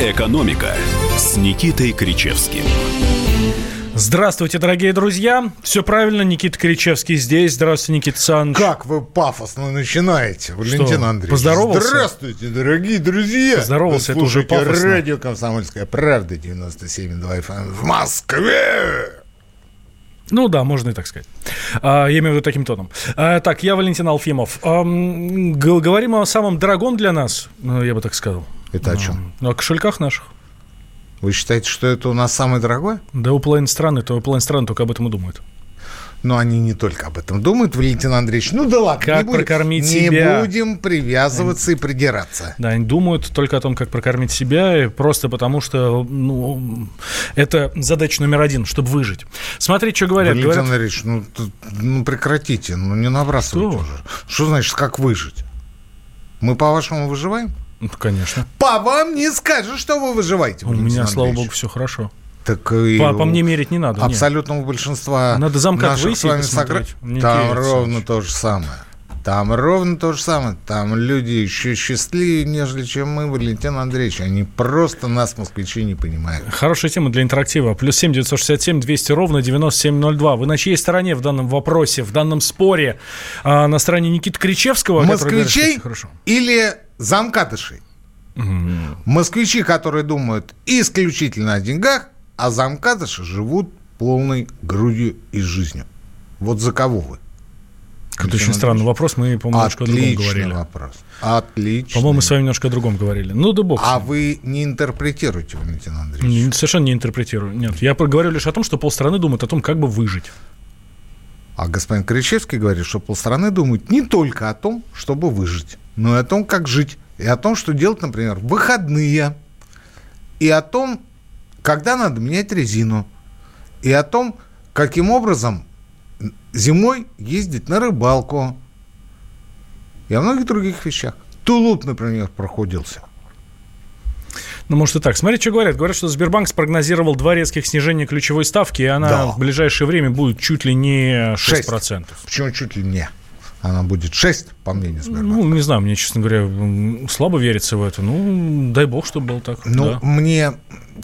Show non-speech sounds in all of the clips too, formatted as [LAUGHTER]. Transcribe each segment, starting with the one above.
«Экономика» с Никитой Кричевским. Здравствуйте, дорогие друзья. Все правильно, Никита Кричевский здесь. Здравствуйте, Никита Саныч. Как вы пафосно начинаете, Валентин Андреевич. Поздоровался? Здравствуйте, дорогие друзья. Поздоровался, это уже пафосно. радио «Комсомольская правда» 97,2 FM эм в Москве. Ну да, можно и так сказать. А, я имею в виду таким тоном. А, так, я Валентин Алфимов. Говорим о самом дорогом для нас, ну, я бы так сказал. Это о чем? Ну, о кошельках наших. Вы считаете, что это у нас самое дорогое? Да у половины страны, то у половины страны только об этом и думают. Но они не только об этом думают, Валентин Андреевич. Ну да ладно, Как не будем, прокормить не себя. будем привязываться и придираться. Да, они думают только о том, как прокормить себя, и просто потому что ну, это задача номер один, чтобы выжить. Смотри, что говорят. Валентин говорят Андреевич, ну, ну прекратите, ну не набрасывайте Что? уже. Что значит, как выжить? Мы, по-вашему, выживаем? Ну, конечно. По вам не скажешь, что вы выживаете. У меня, слава богу, все хорошо. Так и По, по мне мерить не надо. нет. абсолютного большинства Надо замкат наших с вами согра- Там ровно то же самое. Там ровно то же самое. Там люди еще счастливее, нежели чем мы, Валентин Андреевич. Они просто нас, москвичи, не понимают. Хорошая тема для интерактива. Плюс семь девятьсот шестьдесят семь двести ровно девяносто семь ноль два. Вы на чьей стороне в данном вопросе, в данном споре? А, на стороне Никиты Кричевского? говорит, Москвичей всё хорошо. или замкадышей? Москвичи, которые думают исключительно о деньгах, а замкадыши живут полной грудью и жизнью. Вот за кого вы? Это очень странный вопрос. Мы, по-моему, немножко о другом говорили. вопрос. Отлично. По-моему, мы с вами немножко о другом говорили. Ну, да бог. А вы не интерпретируете, Валентин Андреевич. Не- Совершенно не интерпретирую. Нет, я говорю лишь о том, что полстраны думают о том, как бы выжить. А господин Кричевский говорит, что полстраны думают не только о том, чтобы выжить, но и о том, как жить. И о том, что делать, например, в выходные. И о том, когда надо менять резину. И о том, каким образом зимой ездить на рыбалку. И о многих других вещах. Тулуп, например, проходился. Ну, может и так. Смотри, что говорят. Говорят, что Сбербанк спрогнозировал два резких снижения ключевой ставки, и она Да. в ближайшее время будет чуть ли не 6%. Шесть. Почему чуть ли не? Она будет 6, по мнению Сбербанка. Ну, не знаю, мне, честно говоря, слабо верится в это. Ну, дай бог, чтобы было так. Ну, да. мне,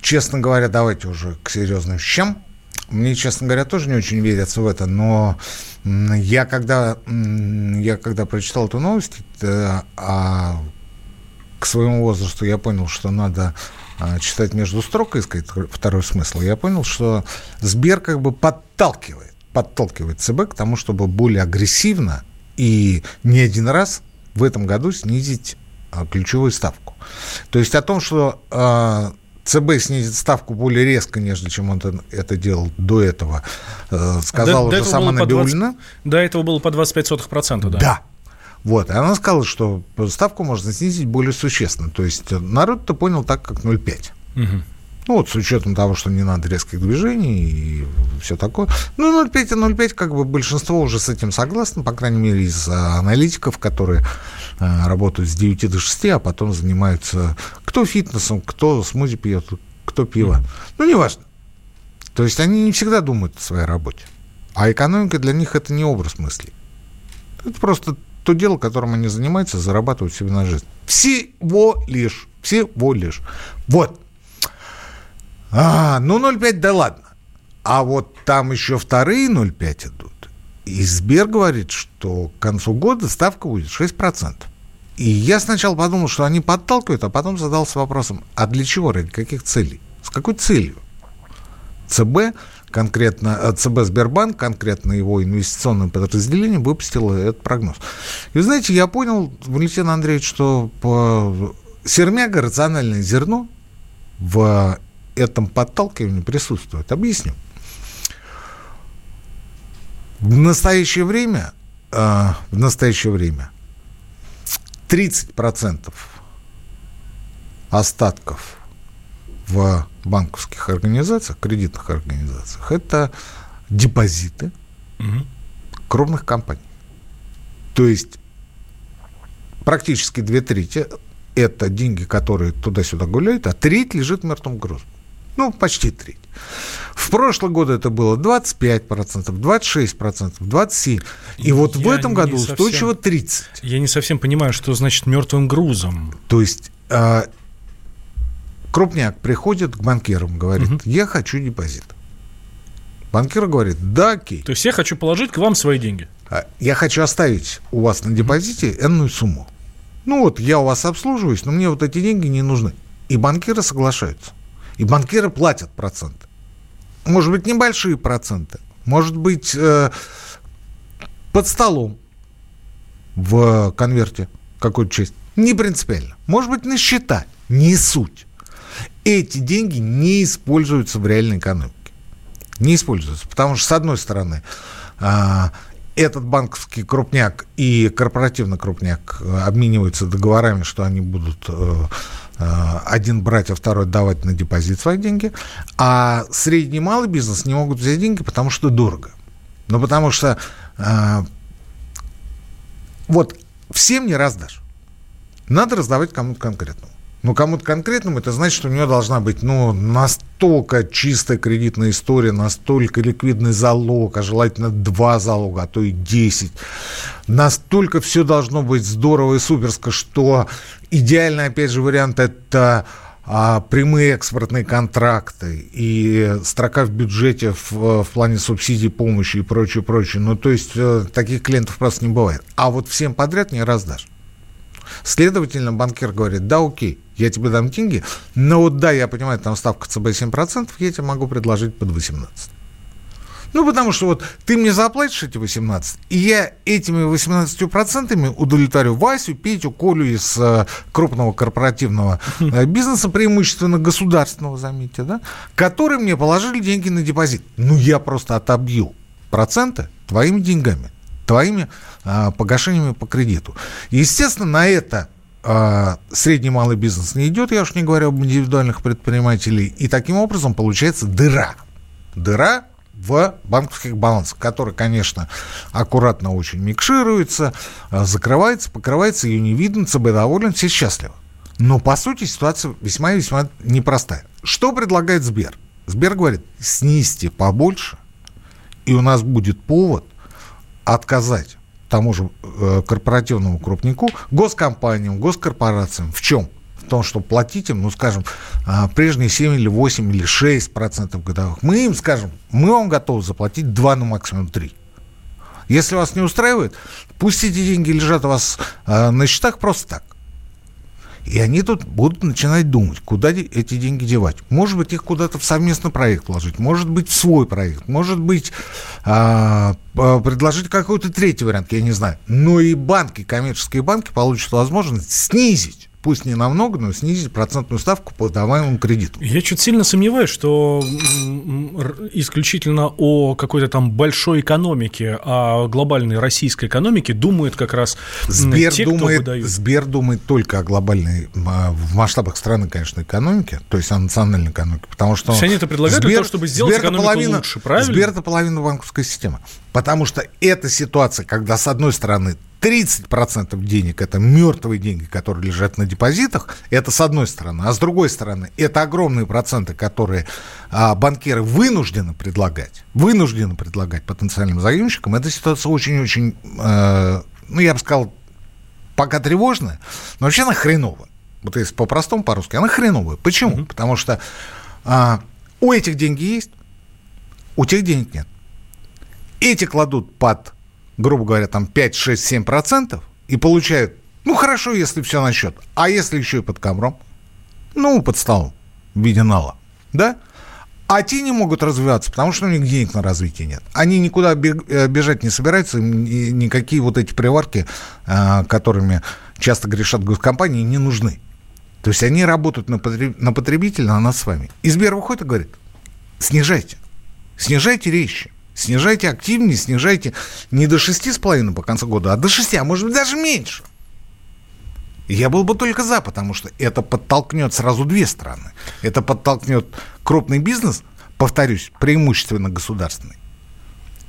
честно говоря, давайте уже к серьезным вещам. Мне, честно говоря, тоже не очень верится в это, но я когда, я когда прочитал эту новость, э, а к своему возрасту я понял, что надо а, читать между строк и искать второй смысл. Я понял, что Сбер как бы подталкивает, подталкивает ЦБ к тому, чтобы более агрессивно и не один раз в этом году снизить а, ключевую ставку. То есть о том, что а, ЦБ снизит ставку более резко, нежели чем он это, делал до этого, э, сказала До- до уже этого сама по 20 Набиуллина. До этого было по 25 сотых процента, да. Да. Вот, и она сказала, что ставку можно снизить более существенно. То есть народ-то понял так, как 0,5. Мгм. Ну, вот с учетом того, что не надо резких движений и все такое. Ну, 0,5 и 0,5, как бы большинство уже с этим согласно, по крайней мере, из а, аналитиков, которые а, работают с 9 до 6, а потом занимаются кто фитнесом, кто смузи пьет, кто пиво. Ну, неважно. То есть они не всегда думают о своей работе. А экономика для них это не образ мысли. Это просто то дело, которым они занимаются, зарабатывают себе на жизнь. Всего лишь. Всего лишь. Вот. А, ну 0,5, да ладно. А вот там еще вторые 0,5 идут. И Сбер говорит, что к концу года ставка будет 6%. И я сначала подумал, что они подталкивают, а потом задался вопросом, а для чего, ради каких целей? С какой целью? ЦБ, конкретно э, ЦБ Сбербанк, конкретно его инвестиционное подразделение, выпустило этот прогноз. И знаете, я понял, Валентин Андреевич, что по... сермяга рациональное зерно в этом подталкивании присутствует. Объясню. В настоящее время, э, в настоящее время 30% остатков в банковских организациях, кредитных организациях, это депозиты Мгм. крупных компаний. То есть практически две трети – это деньги, которые туда-сюда гуляют, а треть лежит мертвым грузом. Ну, почти треть. В прошлые годы это было 25%, 26%, 27%. И вот в Я этом году совсем- устойчиво 30%. Я не совсем понимаю, что значит мертвым грузом. То есть а, Крупняк приходит к банкирам, говорит, угу. я хочу депозит. Банкир говорит, да, окей. То есть я хочу положить к вам свои деньги. А, я хочу оставить у вас на депозите энную сумму. Ну вот, я у вас обслуживаюсь, но мне вот эти деньги не нужны. И банкиры соглашаются. И банкиры платят проценты. Может быть, небольшие проценты. Может быть, э, под столом в конверте какую-то часть. Не принципиально. Может быть, на счета. Не суть. Эти деньги не используются в реальной экономике. Не используются. Потому что, с одной стороны, э, этот банковский крупняк и корпоративный крупняк э, обмениваются договорами, что они будут э, э, один брать, а второй давать на депозит свои деньги, а средний и малый бизнес не могут взять деньги, потому что дорого. Ну, потому что вот всем не раздашь. Надо раздавать кому-то конкретному. Ну, кому-то конкретному, это значит, что у него должна быть, ну, настолько чистая кредитная история, настолько ликвидный залог, а желательно два залога, а то и десять. Настолько все должно быть здорово и суперско, что идеальный, опять же, вариант – это а, прямые экспортные контракты и строка в бюджете в, в плане субсидий, помощи и прочее, прочее. Ну, то есть, э, таких клиентов просто не бывает. А вот всем подряд не раздашь. Следовательно, банкир говорит, да, окей, я тебе дам деньги, но вот да, я понимаю, там ставка ЦБ 7%, я тебе могу предложить под 18%. Ну, потому что вот ты мне заплатишь эти 18, и я этими 18% удовлетворю Васю, Петю, Колю из э, крупного корпоративного э, [LAUGHS] бизнеса, преимущественно государственного, заметьте, да, которые мне положили деньги на депозит. Ну, я просто отобью проценты твоими деньгами твоими а, погашениями по кредиту. Естественно, на это а, средний малый бизнес не идет, я уж не говорю об индивидуальных предпринимателей, и таким образом получается дыра. Дыра в банковских балансах, который, конечно, аккуратно очень микшируется, а, закрывается, покрывается, ее не видно, ЦБ доволен, все счастливы. Но, по сути, ситуация весьма и весьма непростая. Что предлагает Сбер? Сбер говорит, снизьте побольше, и у нас будет повод отказать тому же э, корпоративному крупнику, госкомпаниям, госкорпорациям. В чем? В том, что платить им, ну, скажем, э, прежние 7 или 8 или 6 процентов годовых. Мы им скажем, мы вам готовы заплатить 2, ну, максимум 3. Если вас не устраивает, пусть эти деньги лежат у вас э, на счетах просто так. И они тут будут начинать думать, куда эти деньги девать. Может быть, их куда-то в совместный проект вложить, может быть, свой проект, может быть, а, предложить какой-то третий вариант, я не знаю. Но и банки, коммерческие банки получат возможность снизить пусть не намного, но снизить процентную ставку по даваемому кредиту. Я чуть сильно сомневаюсь, что исключительно о какой-то там большой экономике, о глобальной российской экономике думают как раз Сбер те, думает, кто выдают. Сбер думает только о глобальной, а, в масштабах страны, конечно, экономике, то есть о национальной экономике, потому что... То есть они это предлагают Сбер, для того, чтобы сделать Сбер экономику половина, лучше, правильно? Сбер – это половина банковской системы. Потому что эта ситуация, когда, с одной стороны, 30% денег – это мертвые деньги, которые лежат на депозитах, это с одной стороны. А с другой стороны, это огромные проценты, которые а, банкиры вынуждены предлагать, вынуждены предлагать потенциальным заемщикам. Эта ситуация очень-очень, э, ну, я бы сказал, пока тревожная, но вообще она хреновая. Вот если по-простому, по-русски, она хреновая. Почему? Mm-hmm. Потому что а, у этих деньги есть, у тех денег нет. Эти кладут под, грубо говоря, там 5, 6, 7 процентов и получают, ну, хорошо, если все на счет. А если еще и под ковром? Ну, под столом в виде нала. Да? А те не могут развиваться, потому что у них денег на развитие нет. Они никуда э, бежать не собираются, никакие вот эти приварки, э, которыми часто грешат госкомпании, не нужны. То есть они работают на, потребителя, а нас с вами. И Сбер выходит и говорит, снижайте, снижайте речи. Снижайте активнее, снижайте не до 6,5 по концу года, а до 6, а может быть даже меньше. Я был бы только за, потому что это подтолкнет сразу две страны. Это подтолкнет крупный бизнес, повторюсь, преимущественно государственный,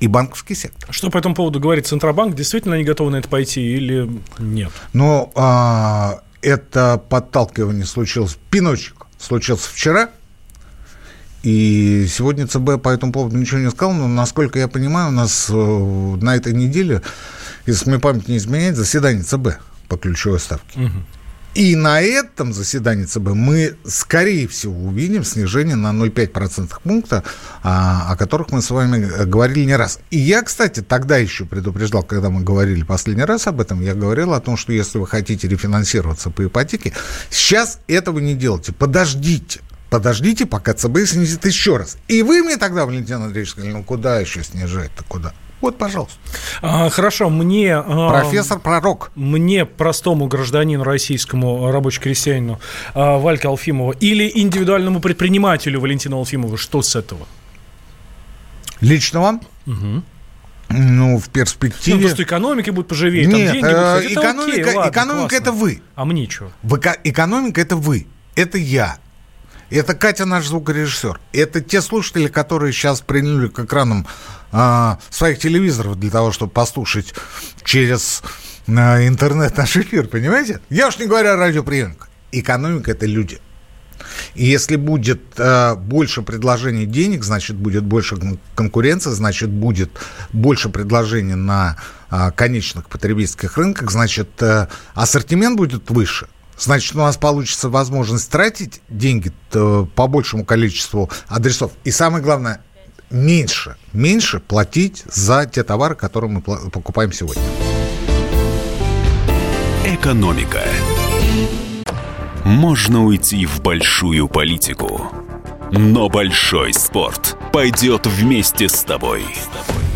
и банковский сектор. Что по этому поводу говорит Центробанк? Действительно они готовы на это пойти или нет? Ну, а, это подталкивание случилось, пиночек случился вчера – и сегодня ЦБ по этому поводу ничего не сказал, но, насколько я понимаю, у нас э, на этой неделе, если мне память не изменяет, заседание ЦБ по ключевой ставке. Угу. И на этом заседании ЦБ мы, скорее всего, увидим снижение на 0,5% пункта, а, о которых мы с вами э, говорили не раз. И я, кстати, тогда еще предупреждал, когда мы говорили последний раз об этом, я говорил о том, что если вы хотите рефинансироваться по ипотеке, сейчас этого не делайте, подождите. Подождите, пока ЦБ снизит еще раз. И вы мне тогда, Валентин Андреевич, сказали, ну куда еще снижать-то, куда? Вот, пожалуйста. А, хорошо, мне... А, Профессор Пророк. Мне, простому гражданину российскому, рабочему-крестьянину а, Вальке Алфимову или индивидуальному предпринимателю Валентину Алфимову, что с этого? Лично вам? Угу. Ну, в перспективе... Ну, просто экономика будет поживее, Нет, там деньги э, будут. экономика, окей, ладно, экономика это вы. А мне что? Экономика это вы. Это я. Это Катя, наш звукорежиссер. Это те слушатели, которые сейчас приняли к экранам а, своих телевизоров для того, чтобы послушать через а, интернет наш эфир, понимаете? Я уж не говорю о радиоприемниках. Экономика – это люди. И если будет э, больше предложений денег, значит, будет больше конкуренции, значит, будет больше предложений на э, конечных потребительских рынках, значит, э, ассортимент будет выше. Значит, у нас получится возможность тратить деньги э, по большему количеству адресов. И самое главное, меньше, меньше платить за те товары, которые мы покупаем сегодня. Экономика. Можно уйти в большую политику, но большой спорт пойдет вместе с тобой. С тобой.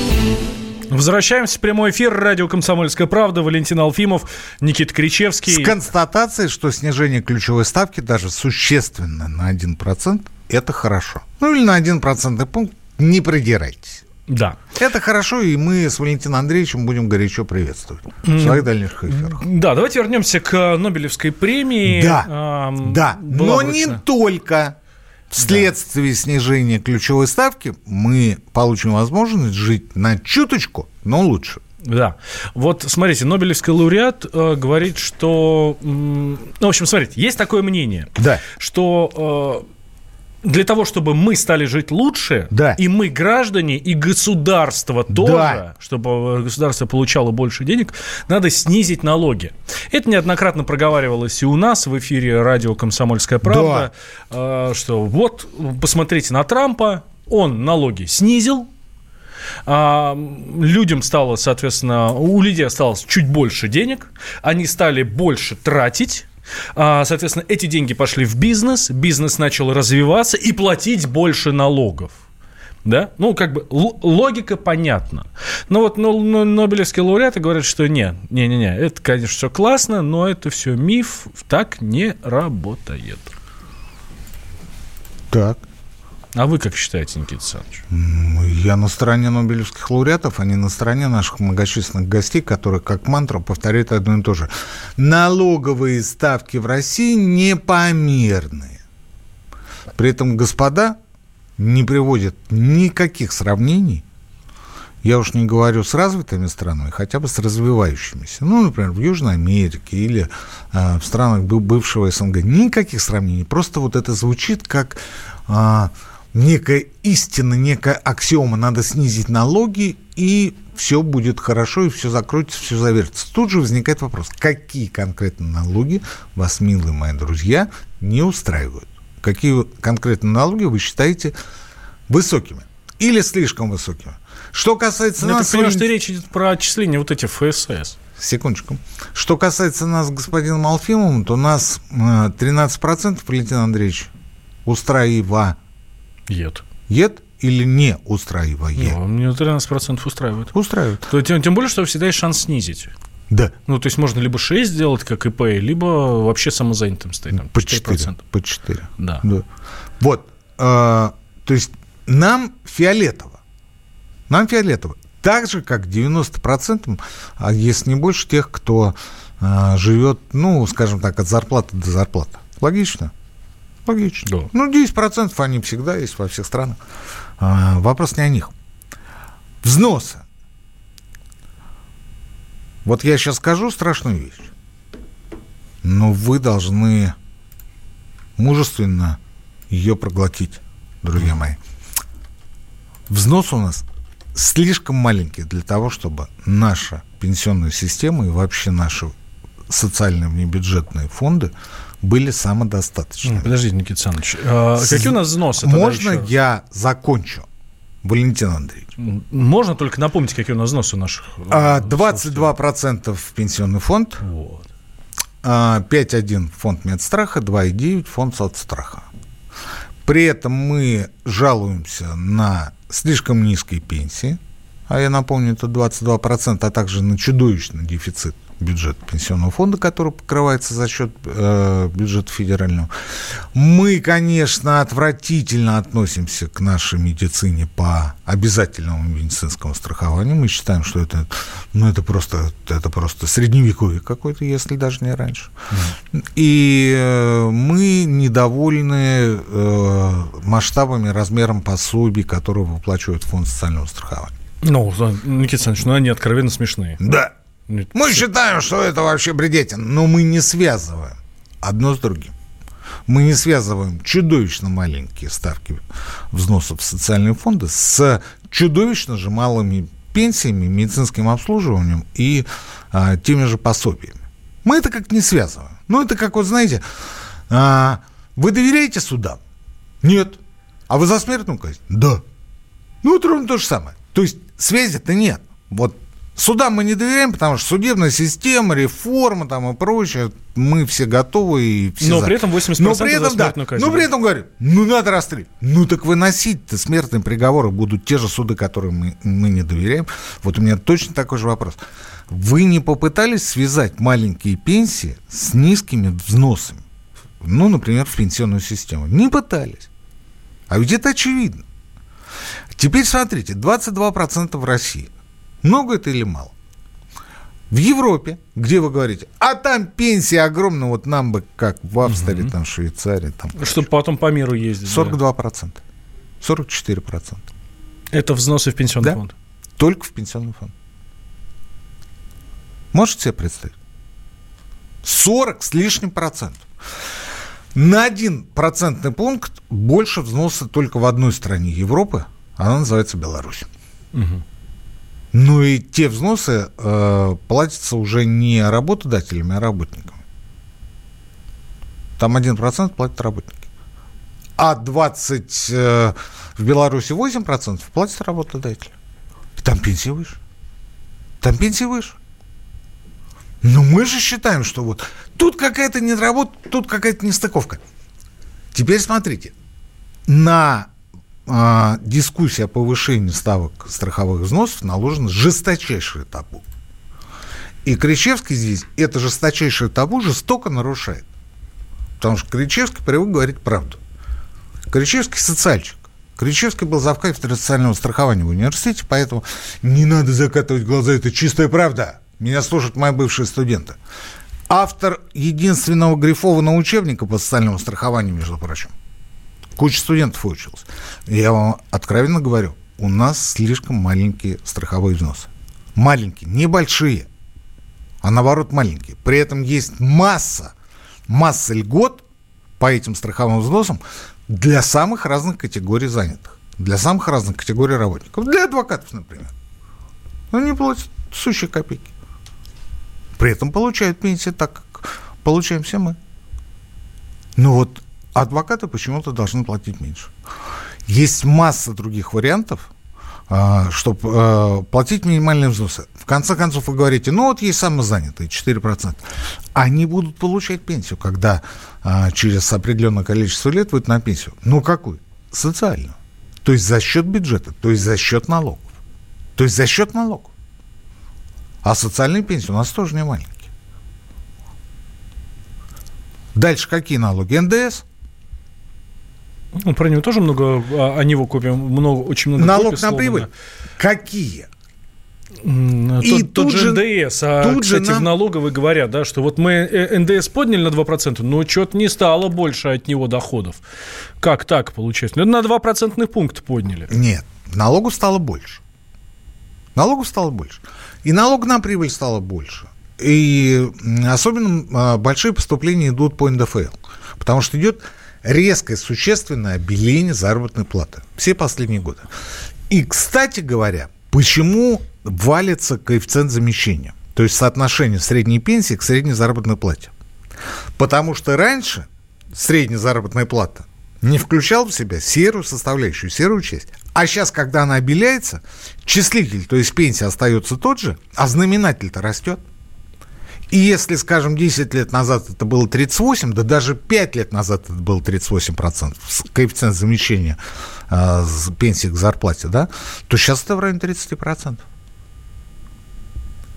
Возвращаемся в прямой эфир. Радио «Комсомольская правда». Валентин Алфимов, Никита Кричевский. С констатацией, что снижение ключевой ставки даже существенно на 1%, это хорошо. Ну или на 1% пункт не придирайтесь. Да. Это хорошо, и мы с Валентином Андреевичем будем горячо приветствовать в своих дальнейших эфирах. Да, давайте вернемся к Нобелевской премии. Да, эм, да, но не только. Вследствие да. снижения ключевой ставки мы получим возможность жить на чуточку, но лучше. Да. Вот смотрите, Нобелевский лауреат э, говорит, что... Э, ну, в общем, смотрите, есть такое мнение, да. что э, для того, чтобы мы стали жить лучше, да. и мы граждане, и государство тоже, да. чтобы государство получало больше денег, надо снизить налоги. Это неоднократно проговаривалось и у нас в эфире радио «Комсомольская правда», да. Э, что вот, посмотрите на Трампа, он налоги снизил, а, людям стало, соответственно, у людей осталось чуть больше денег, они стали больше тратить, соответственно, эти деньги пошли в бизнес, бизнес начал развиваться и платить больше налогов. Да? Ну, как бы логика понятна. Но вот но, но, Нобелевские лауреаты говорят, что не, не, не, не, это, конечно, все классно, но это все миф, так не работает. Так. А вы как считаете, Никита Александрович? Я на стороне Нобелевских лауреатов, а не на стороне наших многочисленных гостей, которые как мантру повторяют одно и то же. Налоговые ставки в России непомерные. При этом господа не приводят никаких сравнений я уж не говорю с развитыми странами, хотя бы с развивающимися. Ну, например, в Южной Америке или э, в странах бывшего СНГ. Никаких сравнений. Просто вот это звучит как э, некая истина, некая аксиома, надо снизить налоги, и все будет хорошо, и все закроется, все завершится. Тут же возникает вопрос, какие конкретно налоги вас, милые мои друзья, не устраивают? Какие конкретно налоги вы считаете высокими или слишком высокими? Что касается Я нас... Я понимаю, что речь идет про отчисление вот эти ФСС. Секундочку. Что касается нас с господином Алфимовым, то нас 13%, э, Валентин Андреевич, устраивает Ед. Ед или не устраивает? Ну, мне 13% устраивает. Устраивает. То, тем, тем более, что всегда есть шанс снизить. Да. Ну, то есть можно либо 6 сделать, как ИП, либо вообще самозанятым стоит. Там, по 4. 4%. По 4. Да. да. Вот. Э, то есть нам фиолетово. Нам фиолетово. Так же, как 90%, а если не больше, тех, кто а, живет, ну, скажем так, от зарплаты до зарплаты. Логично? Логично. Да. Ну, 10% они всегда есть во всех странах. А, вопрос не о них. Взносы. Вот я сейчас скажу страшную вещь. Но вы должны мужественно ее проглотить, друзья мои. Взнос у нас слишком маленький для того, чтобы наша пенсионная система и вообще наши социальные внебюджетные фонды были самодостаточны. Подождите, Никита Александрович, а С... какие у нас взносы? Можно еще? я закончу? Валентин Андреевич. Можно только напомнить, какие у нас взносы наших? 22% э, в пенсионный фонд. Вот. 5,1 фонд медстраха, 2,9 фонд соцстраха. При этом мы жалуемся на слишком низкие пенсии, а я напомню, это 22%, а также на чудовищный дефицит бюджет пенсионного фонда, который покрывается за счет э, бюджета федерального. Мы, конечно, отвратительно относимся к нашей медицине по обязательному медицинскому страхованию. Мы считаем, что это, ну, это просто, это просто средневековье какое-то, если даже не раньше. Mm. И э, мы недовольны э, масштабами, размером пособий, которые выплачивает фонд социального страхования. Ну, Никита Александрович, ну они откровенно смешные. Да. Мы считаем, что это вообще бредетин, но мы не связываем одно с другим. Мы не связываем чудовищно маленькие ставки взносов в социальные фонды с чудовищно же малыми пенсиями, медицинским обслуживанием и а, теми же пособиями. Мы это как не связываем. Ну, это как, вот знаете, а, вы доверяете судам? Нет. А вы за смертную казнь? Да. Ну, это ровно то же самое. То есть связи-то нет. Вот Судам мы не доверяем, потому что судебная система, реформа там и прочее, мы все готовы и все Но за. при этом 80% но при этом, да, казнь. Но при этом говорим, ну надо расстрелять. Ну так выносить-то смертные приговоры будут те же суды, которым мы, мы не доверяем. Вот у меня точно такой же вопрос. Вы не попытались связать маленькие пенсии с низкими взносами? Ну, например, в пенсионную систему. Не пытались. А ведь это очевидно. Теперь смотрите, 22% в России – много это или мало? В Европе, где вы говорите, а там пенсия огромная, вот нам бы как в Австрии, угу. там, Швейцарии. Там, Чтобы потом по миру ездить. 42%. Да. 44%. Это взносы в пенсионный да? фонд? Только в пенсионный фонд. Можете себе представить? 40 с лишним процентов. На один процентный пункт больше взноса только в одной стране Европы. Она называется Беларусь. Угу. Ну и те взносы э, платятся уже не работодателями, а работниками. Там 1% платят работники. А 20 э, в Беларуси 8% платят работодатели. Там пенсии выше. Там пенсии выше. Но мы же считаем, что вот тут какая-то недоработка, тут какая-то нестыковка. Теперь смотрите. На а, дискуссия о повышении ставок страховых взносов наложена жесточайшее табу. И Кричевский здесь это жесточайшее табу жестоко нарушает. Потому что Кричевский привык говорить правду. Кричевский социальчик. Кричевский был завкафедрой социального страхования в университете, поэтому не надо закатывать глаза, это чистая правда. Меня слушают мои бывшие студенты. Автор единственного грифованного учебника по социальному страхованию, между прочим. Куча студентов училась. Я вам откровенно говорю, у нас слишком маленькие страховые взносы. Маленькие, небольшие, а наоборот маленькие. При этом есть масса, масса льгот по этим страховым взносам для самых разных категорий занятых, для самых разных категорий работников, для адвокатов, например. Они платят сущие копейки. При этом получают пенсии так, как получаем все мы. Ну вот адвокаты почему-то должны платить меньше. Есть масса других вариантов, а, чтобы а, платить минимальные взносы. В конце концов, вы говорите, ну вот есть самозанятые, 4%. Они будут получать пенсию, когда а, через определенное количество лет выйдут на пенсию. Ну какую? Социальную. То есть за счет бюджета, то есть за счет налогов. То есть за счет налогов. А социальные пенсии у нас тоже не маленькие. Дальше какие налоги? НДС – ну, про него тоже много, а, о него купим, много, очень много Налог купим, на прибыль? Какие? И тот, тот же НДС, а, тут кстати, же нам... в налоговой говорят, да, что вот мы э, НДС подняли на 2%, но что-то не стало больше от него доходов. Как так получается? Ну, на 2 процентных пункта подняли. Нет, налогу стало больше. Налогу стало больше. И налог на прибыль стало больше. И особенно а, большие поступления идут по НДФЛ. Потому что идет резкое, существенное обеление заработной платы. Все последние годы. И, кстати говоря, почему валится коэффициент замещения? То есть соотношение средней пенсии к средней заработной плате. Потому что раньше средняя заработная плата не включал в себя серую составляющую, серую часть. А сейчас, когда она обеляется, числитель, то есть пенсия остается тот же, а знаменатель-то растет. И если, скажем, 10 лет назад это было 38, да даже 5 лет назад это было 38%, коэффициент замещения э, пенсии к зарплате, да, то сейчас это в районе 30%.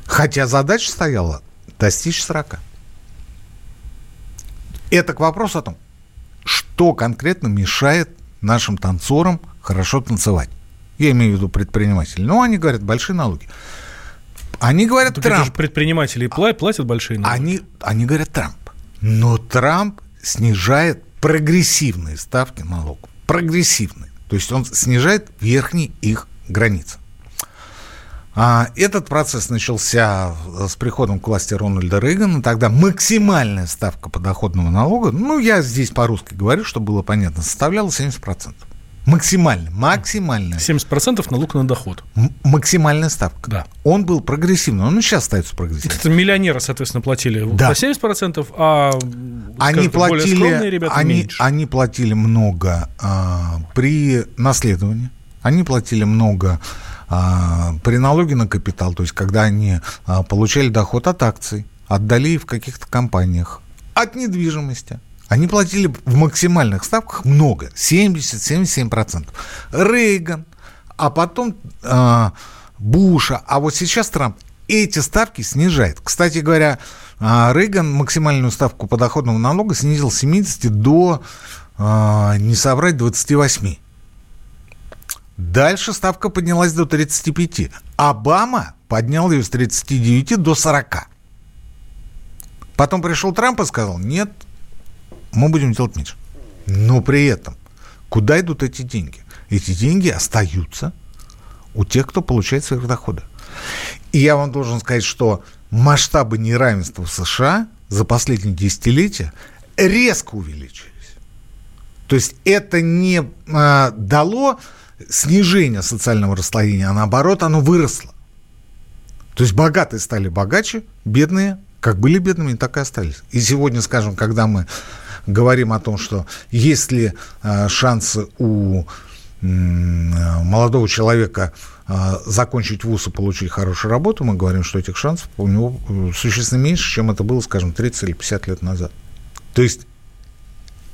Хотя задача стояла достичь 40. Это к вопросу о том, что конкретно мешает нашим танцорам хорошо танцевать. Я имею в виду предпринимателей. Ну, они говорят, большие налоги. Они говорят, так Трамп. предприниматели платят большие налоги. Они, они говорят, Трамп. Но Трамп снижает прогрессивные ставки налогов. Прогрессивные. То есть он снижает верхние их границы. А, этот процесс начался с приходом к власти Рональда Рейгана. Тогда максимальная ставка подоходного налога, ну, я здесь по-русски говорю, чтобы было понятно, составляла 70%. Максимально, максимальная. 70% налог на доход. М- максимальная ставка. Да. Он был прогрессивный, он и сейчас остается прогрессивным. Это миллионеры, соответственно, платили да. по 70%, а они платили, ребята они, меньше. Они платили много а, при наследовании, они платили много а, при налоге на капитал, то есть когда они а, получали доход от акций, от долей в каких-то компаниях, от недвижимости. Они платили в максимальных ставках много, 70-77%. Рейган, а потом э, Буша, а вот сейчас Трамп эти ставки снижает. Кстати говоря, э, Рейган максимальную ставку подоходного налога снизил с 70 до, э, не соврать, 28. Дальше ставка поднялась до 35. Обама поднял ее с 39 до 40. Потом пришел Трамп и сказал, нет, мы будем делать меньше. Но при этом, куда идут эти деньги? Эти деньги остаются у тех, кто получает сверхдоходы. И я вам должен сказать, что масштабы неравенства в США за последние десятилетия резко увеличились. То есть это не а, дало снижение социального расслоения, а наоборот оно выросло. То есть богатые стали богаче, бедные как были бедными, так и остались. И сегодня, скажем, когда мы говорим о том, что есть ли э, шансы у молодого человека э, закончить вуз и получить хорошую работу, мы говорим, что этих шансов у него э, существенно меньше, чем это было, скажем, 30 или 50 лет назад. То есть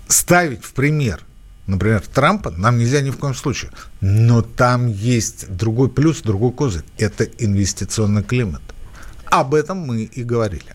ставить в пример, например, Трампа нам нельзя ни в коем случае. Но там есть другой плюс, другой козырь. Это инвестиционный климат. Об этом мы и говорили.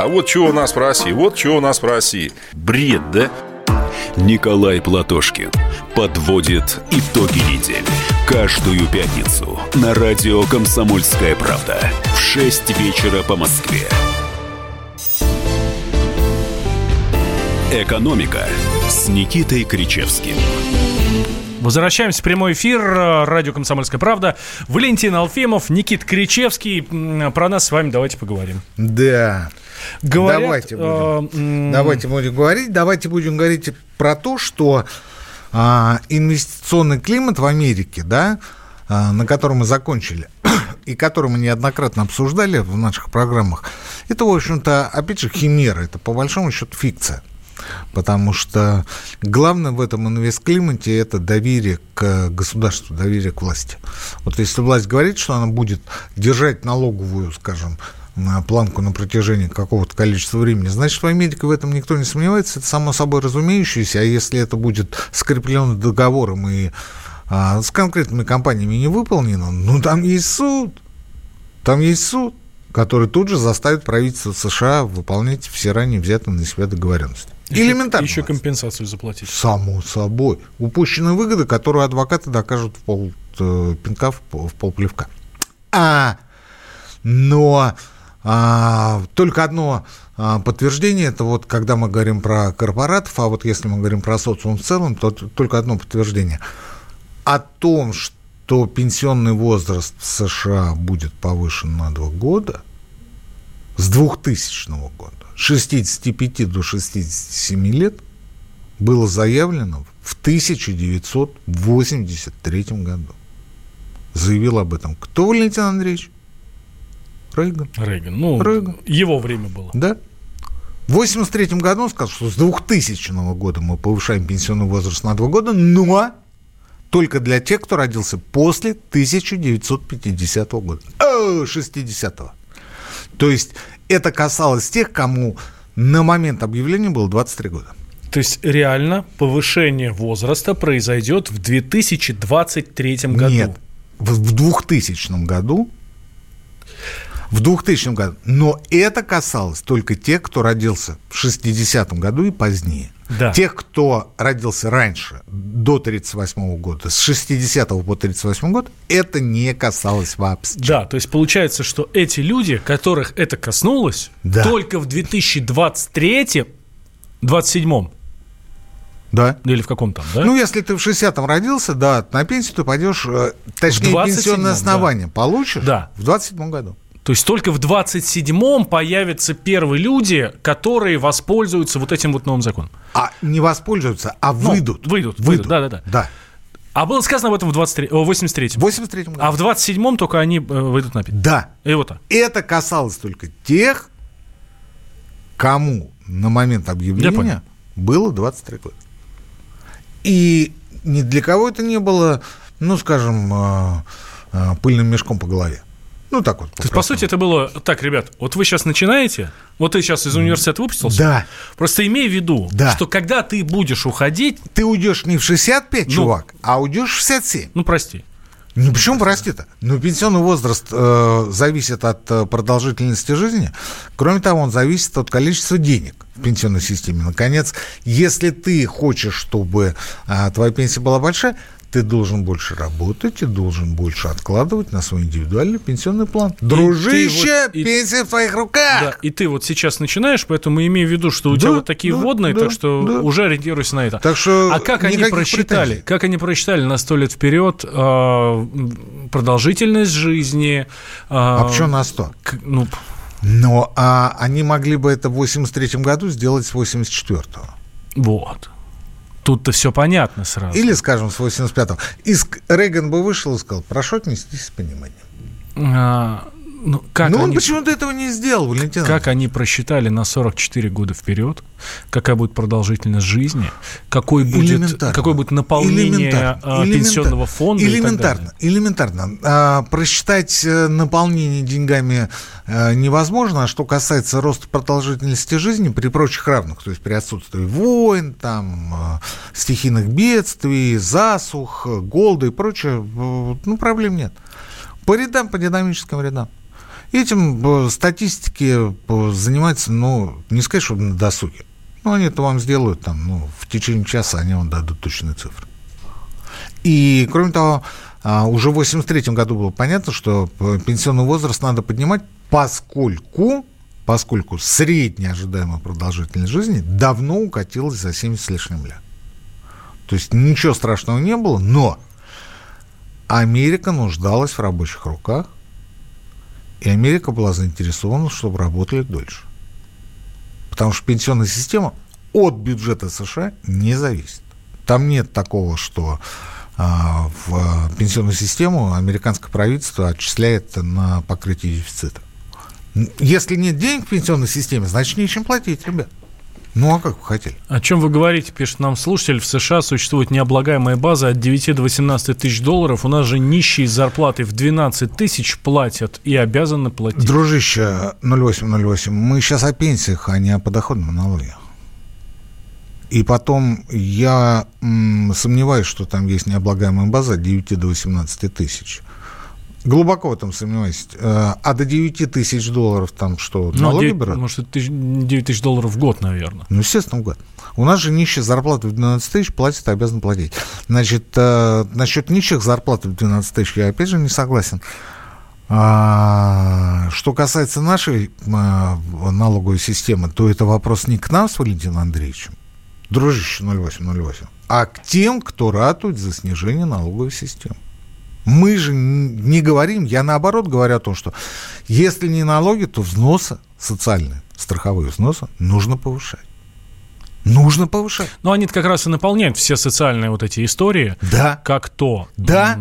А вот что у нас в России, вот что у нас в России. Бред, да? Николай Платошкин подводит итоги недели. Каждую пятницу на радио «Комсомольская правда» в 6 вечера по Москве. «Экономика» с Никитой Кричевским. Возвращаемся в прямой эфир. Радио «Комсомольская правда». Валентин Алфимов, Никит Кричевский. Про нас с вами давайте поговорим. Да. Говорят, давайте, будем, э, давайте будем говорить. Давайте будем говорить про то, что э, инвестиционный климат в Америке, да, э, на котором мы закончили, [COUGHS] и который мы неоднократно обсуждали в наших программах, это, в общем-то, опять же, химера, это по большому счету фикция. Потому что главное в этом инвестклимате – это доверие к государству, доверие к власти. Вот если власть говорит, что она будет держать налоговую, скажем, планку на протяжении какого-то количества времени, значит, в Америке в этом никто не сомневается, это само собой разумеющееся, а если это будет скреплено договором и а, с конкретными компаниями не выполнено, ну, там есть суд, там есть суд, который тут же заставит правительство США выполнять все ранее взятые на себя договоренности. Еще, Элементарно. Еще компенсацию заплатить. Само собой. Упущенные выгоды, которую адвокаты докажут в пол э, пинка, в, пол плевка. А, но только одно а, подтверждение, это вот когда мы говорим про корпоратов, а вот если мы говорим про социум в целом, то только одно подтверждение. О том, что пенсионный возраст в США будет повышен на два года, с 2000 года, 65 до 67 лет было заявлено в 1983 году. Заявил об этом кто, Валентин Андреевич? Рейган. Рейган. Ну, Рейган. его время было. Да. В 1983 году он сказал, что с 2000 года мы повышаем пенсионный возраст на 2 года, но только для тех, кто родился после 1950 года. О, 60-го. То есть это касалось тех, кому на момент объявления было 23 года. То есть реально повышение возраста произойдет в 2023 году? Нет, в 2000 году в 2000 году. Но это касалось только тех, кто родился в 60 году и позднее. Да. Тех, кто родился раньше, до 1938 года, с 60 по 1938 год, это не касалось вообще. Да, то есть получается, что эти люди, которых это коснулось, да. только в 2023 27 да. Или в каком там, да? Ну, если ты в 60-м родился, да, на пенсию ты пойдешь, э, точнее, пенсионное основание да. получишь да. в 27-м году. То есть только в 27-м появятся первые люди, которые воспользуются вот этим вот новым законом. А не воспользуются, а выйдут. Ну, выйдут, выйдут, да-да-да. Да. А было сказано об этом в 23, 83-м. 83-м А в 27-м только они э, выйдут на пенсию. Да. И вот так. Это касалось только тех, кому на момент объявления было 23 года. И ни для кого это не было, ну, скажем, э, э, пыльным мешком по голове. Ну, так вот. То есть, по сути, это было так, ребят, вот вы сейчас начинаете, вот ты сейчас из университета выпустился. Да. Просто имей в виду, да. что когда ты будешь уходить... Ты уйдешь не в 65, ну, чувак, а уйдешь в 67. Ну, прости. Ну, почему прости-то? Ну, пенсионный возраст э, зависит от э, продолжительности жизни. Кроме того, он зависит от количества денег в пенсионной системе. Наконец, если ты хочешь, чтобы э, твоя пенсия была большая, ты должен больше работать и должен больше откладывать на свой индивидуальный пенсионный план. Дружище, вот, пенсия и, в твоих руках! Да, и ты вот сейчас начинаешь, поэтому имей в виду, что у да, тебя вот такие да, вводные, да, так что да. уже ориентируйся на это. Так что а как они просчитали? Претензий. Как они просчитали на сто лет вперед э, продолжительность жизни? Э, а почему на сто? ну, но а они могли бы это в 83 году сделать с 84-го. Вот. Тут-то все понятно сразу. Или, скажем, с 85-го. Иск Рейган бы вышел и сказал, прошу отнестись с пониманием. А, ну, как ну он почему-то этого не сделал, Валентин. Как они просчитали на 44 года вперед, какая будет продолжительность жизни, какой будет, какое будет наполнение элементарно, пенсионного фонда. Элементарно, элементарно. А, просчитать э, наполнение деньгами а, невозможно, а что касается роста продолжительности жизни при прочих равных, то есть при отсутствии войн, там, а, стихийных бедствий, засух, голода и прочее, ну, проблем нет. По рядам, по динамическим рядам. Этим э, статистики э, занимаются, ну, не сказать, что на досуге. Ну, они это вам сделают там, ну, в течение часа они вам дадут точные цифры. И, кроме того, а, уже в 83 году было понятно, что э, пенсионный возраст надо поднимать, поскольку, поскольку средняя ожидаемая продолжительность жизни давно укатилась за 70 с лишним лет. То есть ничего страшного не было, но Америка нуждалась в рабочих руках, и Америка была заинтересована, чтобы работали дольше. Потому что пенсионная система от бюджета США не зависит. Там нет такого, что а, в пенсионную систему американское правительство отчисляет на покрытие дефицита. Если нет денег в пенсионной системе, значит нечем платить, ребят. Ну, а как вы хотели? О чем вы говорите, пишет нам слушатель. В США существует необлагаемая база от 9 до 18 тысяч долларов. У нас же нищие с зарплатой в 12 тысяч платят и обязаны платить. Дружище 0808, мы сейчас о пенсиях, а не о подоходном налоге. И потом я м, сомневаюсь, что там есть необлагаемая база от 9 до 18 тысяч. Глубоко в этом сомневаюсь. Э, а до 9 тысяч долларов там что, Ну, налоги 9, берут? может, это тысяч- 9 тысяч долларов в год, наверное. Ну, естественно, в год. У нас же нищие зарплаты в 12 тысяч платят и обязаны платить. Значит, э, насчет нищих зарплат в 12 тысяч я опять же не согласен. А, что касается нашей а, налоговой системы, то это вопрос не к нам с Валентином Андреевичем, дружище 0808, а к тем, кто ратует за снижение налоговой системы. Мы же не говорим, я наоборот говорю о том, что если не налоги, то взносы социальные, страховые взносы нужно повышать. Нужно повышать. Но они как раз и наполняют все социальные вот эти истории, Да. как то Да,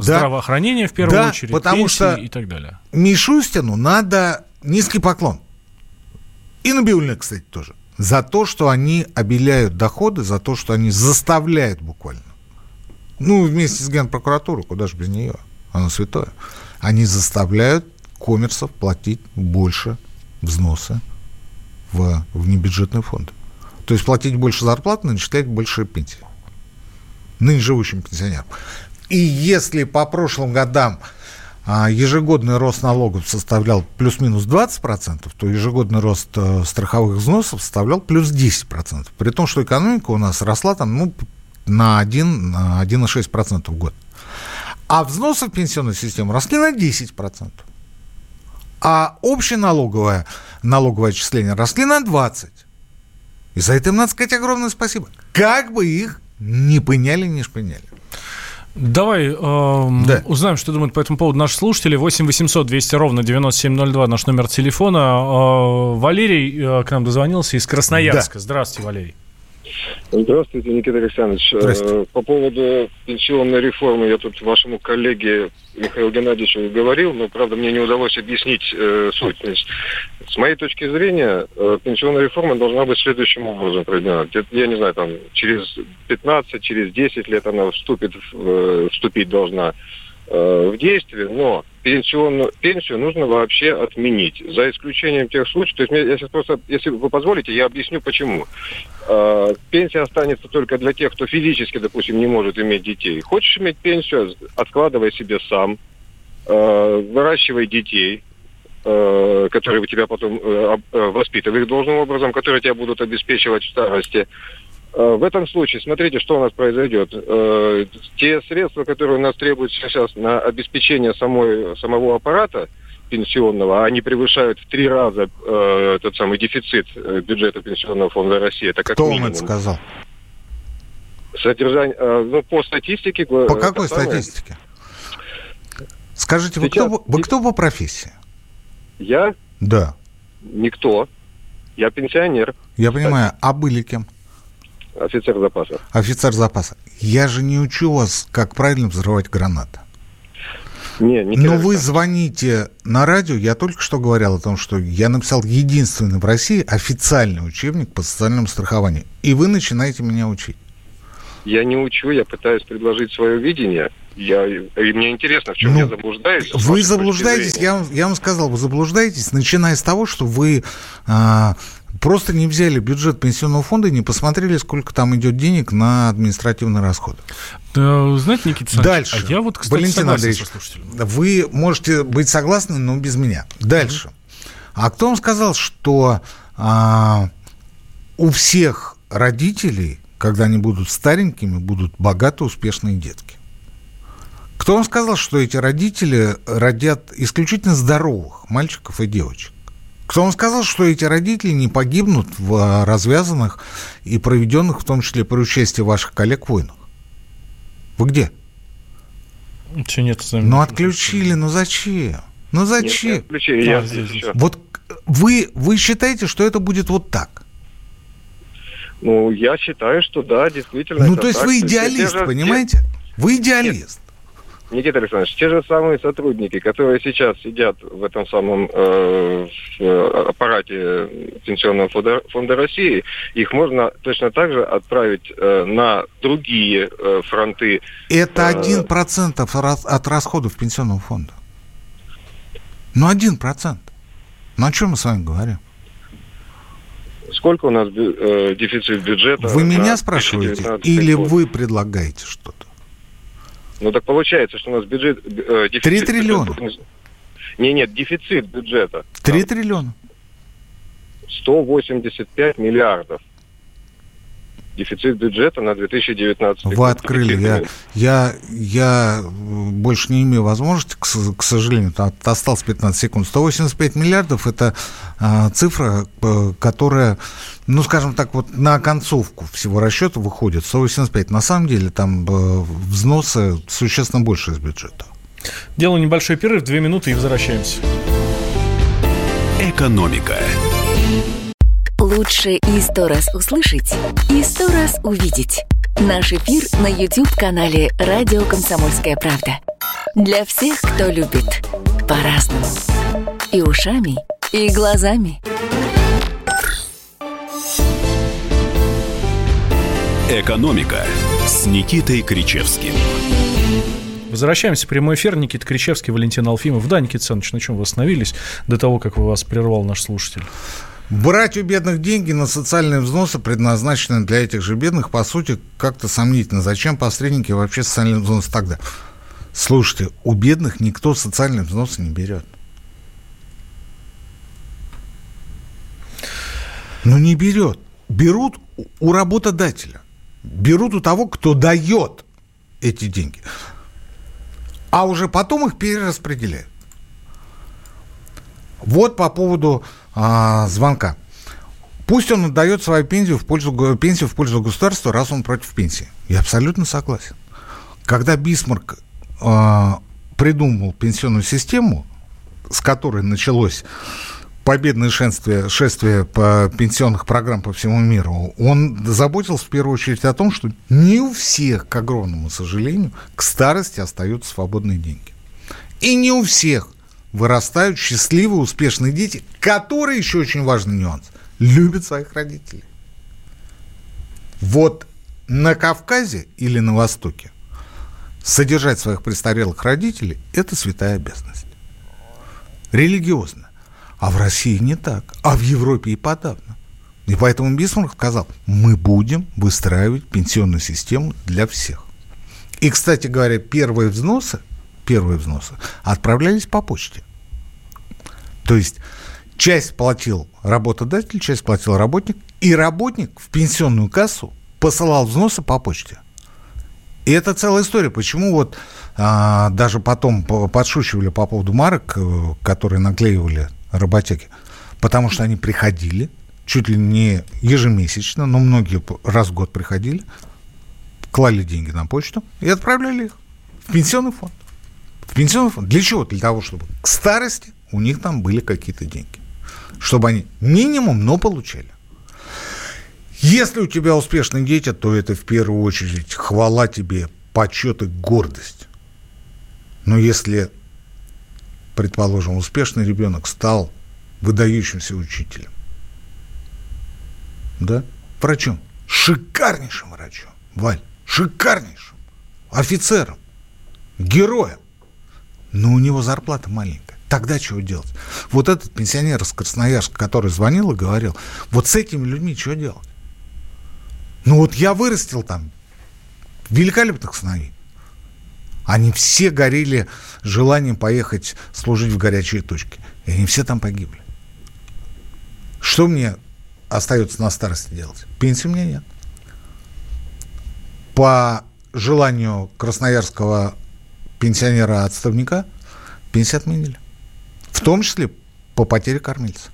здравоохранение в первую Да, очередь, потому что- и так далее. Мишустину надо низкий поклон. И Набиуллина, кстати, тоже. За то, что они обеляют доходы, за то, что они заставляют буквально. Ну, вместе с Генпрокуратурой, куда же без нее? Она святое. Они заставляют коммерсов платить больше взносы в, в небюджетные фонды. То есть платить больше зарплат, начислять больше пенсии. Ныне живущим пенсионерам. И если по прошлым годам а, ежегодный рост налогов составлял плюс-минус 20%, то ежегодный рост э, страховых взносов составлял плюс 10%. При том, что экономика у нас росла там ну, на 1, на 1,6% в год. А взносы в пенсионную систему росли на 10%. А общее налоговое, налоговое отчисление росли на 20%. И за это им надо сказать огромное спасибо. Как бы их не пыняли, не шпыняли. Давай эм, Да. узнаем, что думают по этому поводу наши слушатели. 8 800 200 ровно 9702 наш номер телефона. Э, Валерий э, к нам дозвонился из Красноярска. Здравствуйте, Валерий. Здравствуйте, Никита Александрович. Здравствуйте. Э, По поводу пенсионной реформы я тут вашему коллеге Михаилу Геннадьевичу говорил, но, правда, мне не удалось объяснить э, суть. Значит, с моей точки зрения, э, пенсионная реформа должна быть следующим образом проведена. Я не знаю, там, через 15, через 10 лет она вступит, э, вступить должна э, в действие, но пенсионную, пенсию нужно вообще отменить, за исключением тех случаев, то есть мне- я сейчас просто, если вы позволите, я объясню почему. Э, Пенсия останется только для тех, кто физически, допустим, не может иметь детей. Хочешь иметь пенсию, откладывай себе сам, э, выращивай детей, э, которые тебя потом э, воспитывают должным образом, которые тебя будут обеспечивать в старости. В этом случае, смотрите, что у нас произойдет. Э, Те средства, которые у нас требуются сейчас на обеспечение самой, самого аппарата пенсионного, они превышают в три раза э, тот самый дефицит э, бюджета Пенсионного фонда России. Это как Кто вам минимум. это сказал? Содержание, э, ну, по статистике... э, По какой самое. статистике? Скажите, вы Сейчас- кто, вы кто по профессии? Я Да, никто. Я пенсионер, я понимаю. А были кем? Офицер запаса. Офицер запаса. Я же не учу вас, как правильно взрывать гранаты. Не, не Но вы звоните на радио, я только что говорил о том, что я написал единственный в России официальный учебник по социальному страхованию. И вы начинаете меня учить. Я не учу, я пытаюсь предложить свое видение. Я, и мне интересно, в чем Ну, я заблуждаюсь. Вы заблуждаетесь, я вам, я вам сказал, вы заблуждаетесь, начиная с того, что вы а, просто не взяли бюджет пенсионного фонда и не посмотрели, сколько там идет денег на административные расходы. Э, Знаете, Никита Александрович, Дальше. а я вот, кстати, Валентин Андреевич, вы можете быть согласны, но без меня. Дальше. А кто вам сказал, что а, у всех родителей, когда они будут старенькими, будут богатые, успешные детки? Кто вам сказал, что эти родители родят исключительно здоровых мальчиков и девочек? Кто вам сказал, что эти родители не погибнут в а, развязанных и проведенных, в том числе при участии ваших коллег, войнах? Вы где? Чё нет, с нами Ну, отключили, ну зачем? Ну Нет, зачем? не отключили, я А, здесь еще. Вот вы, вы считаете, что это будет вот так? Ну, я считаю, что да, действительно. Ну, это то есть так. вы идеалист, понимаете? Вы идеалист. Никита Александрович, те же самые сотрудники, которые сейчас сидят в этом самом э, в аппарате Пенсионного фонда, фонда России, их можно точно так же отправить э, на другие э, фронты. Это э, один процент от расходов Пенсионного фонда. Ну, один процент. Ну, о чем мы с вами говорим? Сколько у нас э, дефицит бюджета? Вы меня спрашиваете или год? вы предлагаете что-то? Ну так получается, что у нас бюджет... Э, дефицит... 3 триллиона. Не, нет, дефицит бюджета. 3 триллиона. 185 миллиардов дефицит бюджета на 2019 год. Вы открыли. Я, я, я больше не имею возможности, к, к сожалению, осталось 15 секунд. 185 миллиардов – это а, цифра, э, которая, ну, скажем так, вот на концовку всего расчета выходит 185. На самом деле там э, взносы существенно больше из бюджета. Делаю небольшой перерыв, две минуты и возвращаемся. Экономика. Лучше и сто раз услышать, и сто раз увидеть. Наш эфир на YouTube-канале «Радио Комсомольская правда». Для всех, кто любит по-разному. И ушами, и глазами. «Экономика» с Никитой Кричевским. Возвращаемся в прямой эфир. Никита Кричевский, Валентин Алфимов. Да, Никита Александрович, на чем вы остановились до того, как вы вас прервал наш слушатель? Брать у бедных деньги на социальные взносы, предназначенные для этих же бедных, по сути, как-то сомнительно. Зачем посредники вообще социальные взносы тогда? Слушайте, у бедных никто социальные взносы не берет. Ну, не берет. Берут у работодателя. Берут у того, кто дает эти деньги. А уже потом их перераспределяют. Вот по поводу а, звонка. Пусть он отдает свою пенсию в, пользу, пенсию в пользу государства, раз он против пенсии. Я абсолютно согласен. Когда Бисмарк а, придумал пенсионную систему, с которой началось победное шествие, шествие по пенсионных программ по всему миру, он заботился в первую очередь о том, что не у всех, к огромному сожалению, к старости остаются свободные деньги. И не у всех вырастают счастливые, успешные дети, которые, еще очень важный нюанс, любят своих родителей. Вот на Кавказе или на Востоке содержать своих престарелых родителей – это святая обязанность. Религиозно. А в России не так. А в Европе и подавно. И поэтому Бисмарк сказал, мы будем выстраивать пенсионную систему для всех. И, кстати говоря, первые взносы – первые взносы, отправлялись по почте. То есть часть платил работодатель, часть платил работник, и работник в пенсионную кассу посылал взносы по почте. И это целая история. Почему вот а, даже потом подшучивали по поводу марок, э, которые наклеивали работяги? Потому что они приходили, чуть ли не ежемесячно, но многие раз в год приходили, клали деньги на почту и отправляли их в пенсионный фонд пенсионный фонд. Для чего? Для того, чтобы к старости у них там были какие-то деньги. Чтобы они минимум, но получали. Если у тебя успешные дети, то это в первую очередь хвала тебе, почет и гордость. Но если, предположим, успешный ребенок стал выдающимся учителем, да, врачом, шикарнейшим врачом, Валь, шикарнейшим, офицером, героем, но у него зарплата маленькая. Тогда чего делать? Вот этот пенсионер из Красноярска, который звонил и говорил, вот с этими людьми что делать? Ну вот я вырастил там великолепных сыновей. Они все горели желанием поехать служить в горячие точки. И они все там погибли. Что мне остается на старости делать? Пенсии у меня нет. По желанию красноярского пенсионера-отставника пенсию отменили. В том числе по потере кормильца.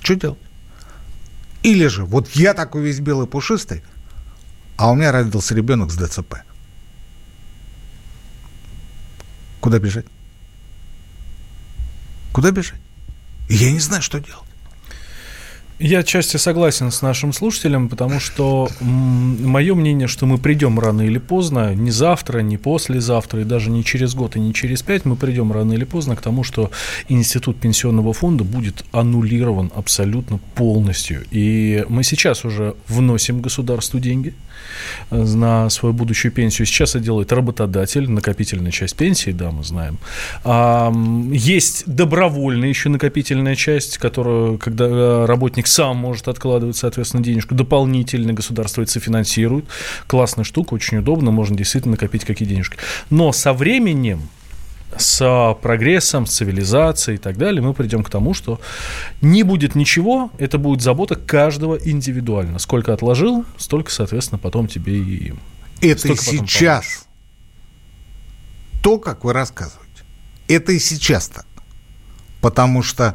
Что делать? Или же, вот я такой весь белый пушистый, а у меня родился ребенок с ДЦП. Куда бежать? Куда бежать? я не знаю, что делать. Я отчасти согласен с нашим слушателем, потому что мое мнение, что мы придем рано или поздно, не завтра, не послезавтра, и даже не через год, и не через пять, мы придем рано или поздно к тому, что институт пенсионного фонда будет аннулирован абсолютно полностью. И мы сейчас уже вносим государству деньги на свою будущую пенсию. Сейчас это делает работодатель, накопительная часть пенсии, да, мы знаем. А, есть добровольная еще накопительная часть, которую, когда э, работник сам может откладывать, соответственно, денежку, дополнительно государство это финансирует. Классная штука, очень удобно, можно действительно накопить какие денежки. Но со временем с прогрессом, с цивилизацией и так далее, мы придем к тому, что не будет ничего, это будет забота каждого индивидуально. Сколько отложил, столько, соответственно, потом тебе и... Это и сейчас то, как вы рассказываете. Это и сейчас так. Потому что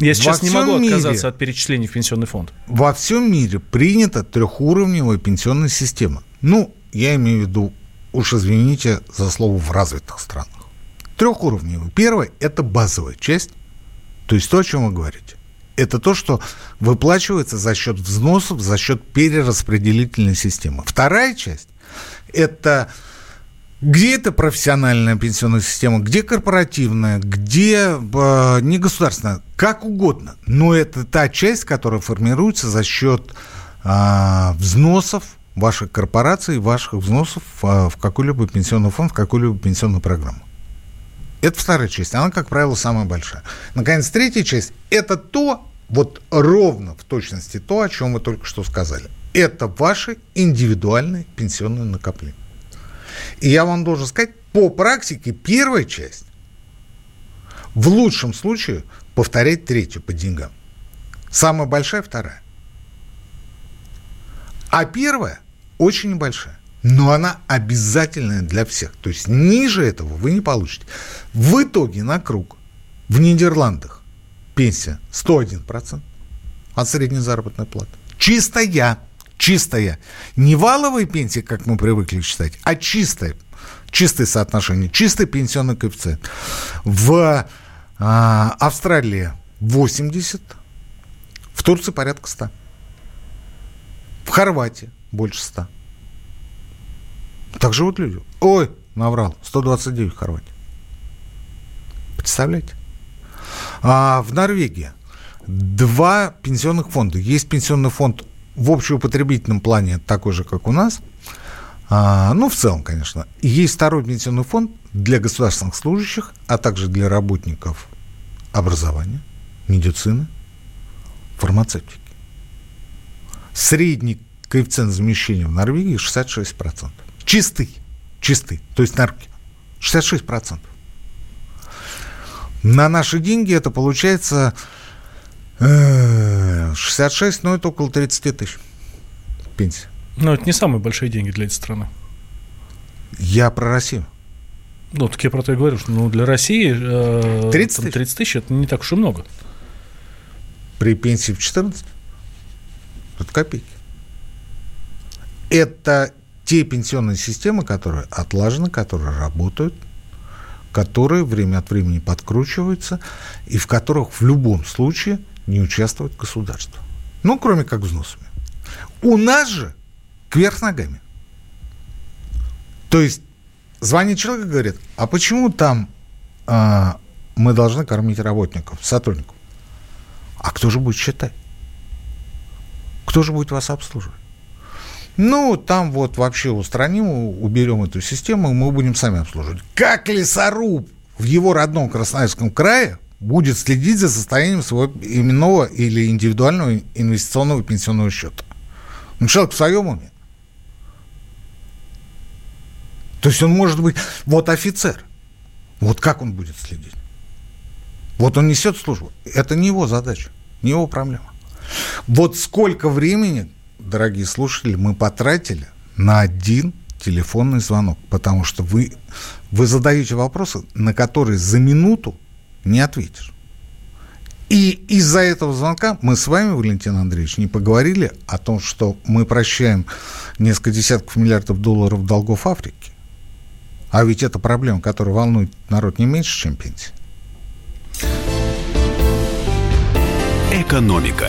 я сейчас не могу мире, отказаться от перечислений в пенсионный фонд. Во всем мире принята трехуровневая пенсионная система. Ну, я имею в виду, уж извините за слово, в развитых странах трехуровневый. Первый – это базовая часть, то есть то, о чем вы говорите. Это то, что выплачивается за счет взносов, за счет перераспределительной системы. Вторая часть – это где это профессиональная пенсионная система, где корпоративная, где э, негосударственная, как угодно. Но это та часть, которая формируется за счет э, взносов ваших корпораций, ваших взносов э, в какой-либо пенсионный фонд, в какую-либо пенсионную программу. Это вторая часть, она, как правило, самая большая. Наконец, третья часть – это то, вот ровно в точности то, о чем вы только что сказали. Это ваши индивидуальные пенсионные накопления. И я вам должен сказать, по практике первая часть в лучшем случае повторяет третью по деньгам. Самая большая – вторая. А первая очень небольшая но она обязательная для всех. То есть ниже этого вы не получите. В итоге на круг в Нидерландах пенсия 101% от средней заработной платы. Чистая, чистая. Не валовая пенсия, как мы привыкли считать, а чистая. Чистое соотношение, чистый пенсионный коэффициент. В а, Австралии 80, в Турции порядка 100. В Хорватии больше 100. Так живут люди. Ой, наврал. 129 в Хорватии. Представляете? А в Норвегии два пенсионных фонда. Есть пенсионный фонд в общеупотребительном плане такой же, как у нас. А, ну, в целом, конечно. Есть второй пенсионный фонд для государственных служащих, а также для работников образования, медицины, фармацевтики. Средний коэффициент замещения в Норвегии 66%. Чистый. Чистый. То есть нарки. 66%. На наши деньги это получается 66, ну это около 30 тысяч пенсия. Но это не самые большие деньги для этой страны. Я про Россию. Ну, так я про то и говорю, что ну, для России э, 30, тысяч? 30 тысяч это не так уж и много. При пенсии в 14? Это копейки. Это те пенсионные системы, которые отлажены, которые работают, которые время от времени подкручиваются и в которых в любом случае не участвует государство. Ну, кроме как взносами. У нас же кверх ногами. То есть звонит человек и говорит, а почему там а, мы должны кормить работников, сотрудников? А кто же будет считать? Кто же будет вас обслуживать? Ну, там вот вообще устраним, уберем эту систему, мы будем сами обслуживать. Как лесоруб в его родном Красноярском крае будет следить за состоянием своего именного или индивидуального инвестиционного пенсионного счета? Ну, человек в своем уме. То есть он может быть, вот офицер, вот как он будет следить? Вот он несет службу. Это не его задача, не его проблема. Вот сколько времени дорогие слушатели, мы потратили на один телефонный звонок, потому что вы, вы задаете вопросы, на которые за минуту не ответишь. И из-за этого звонка мы с вами, Валентин Андреевич, не поговорили о том, что мы прощаем несколько десятков миллиардов долларов долгов Африки. А ведь это проблема, которая волнует народ не меньше, чем пенсия. Экономика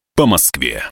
по Москве.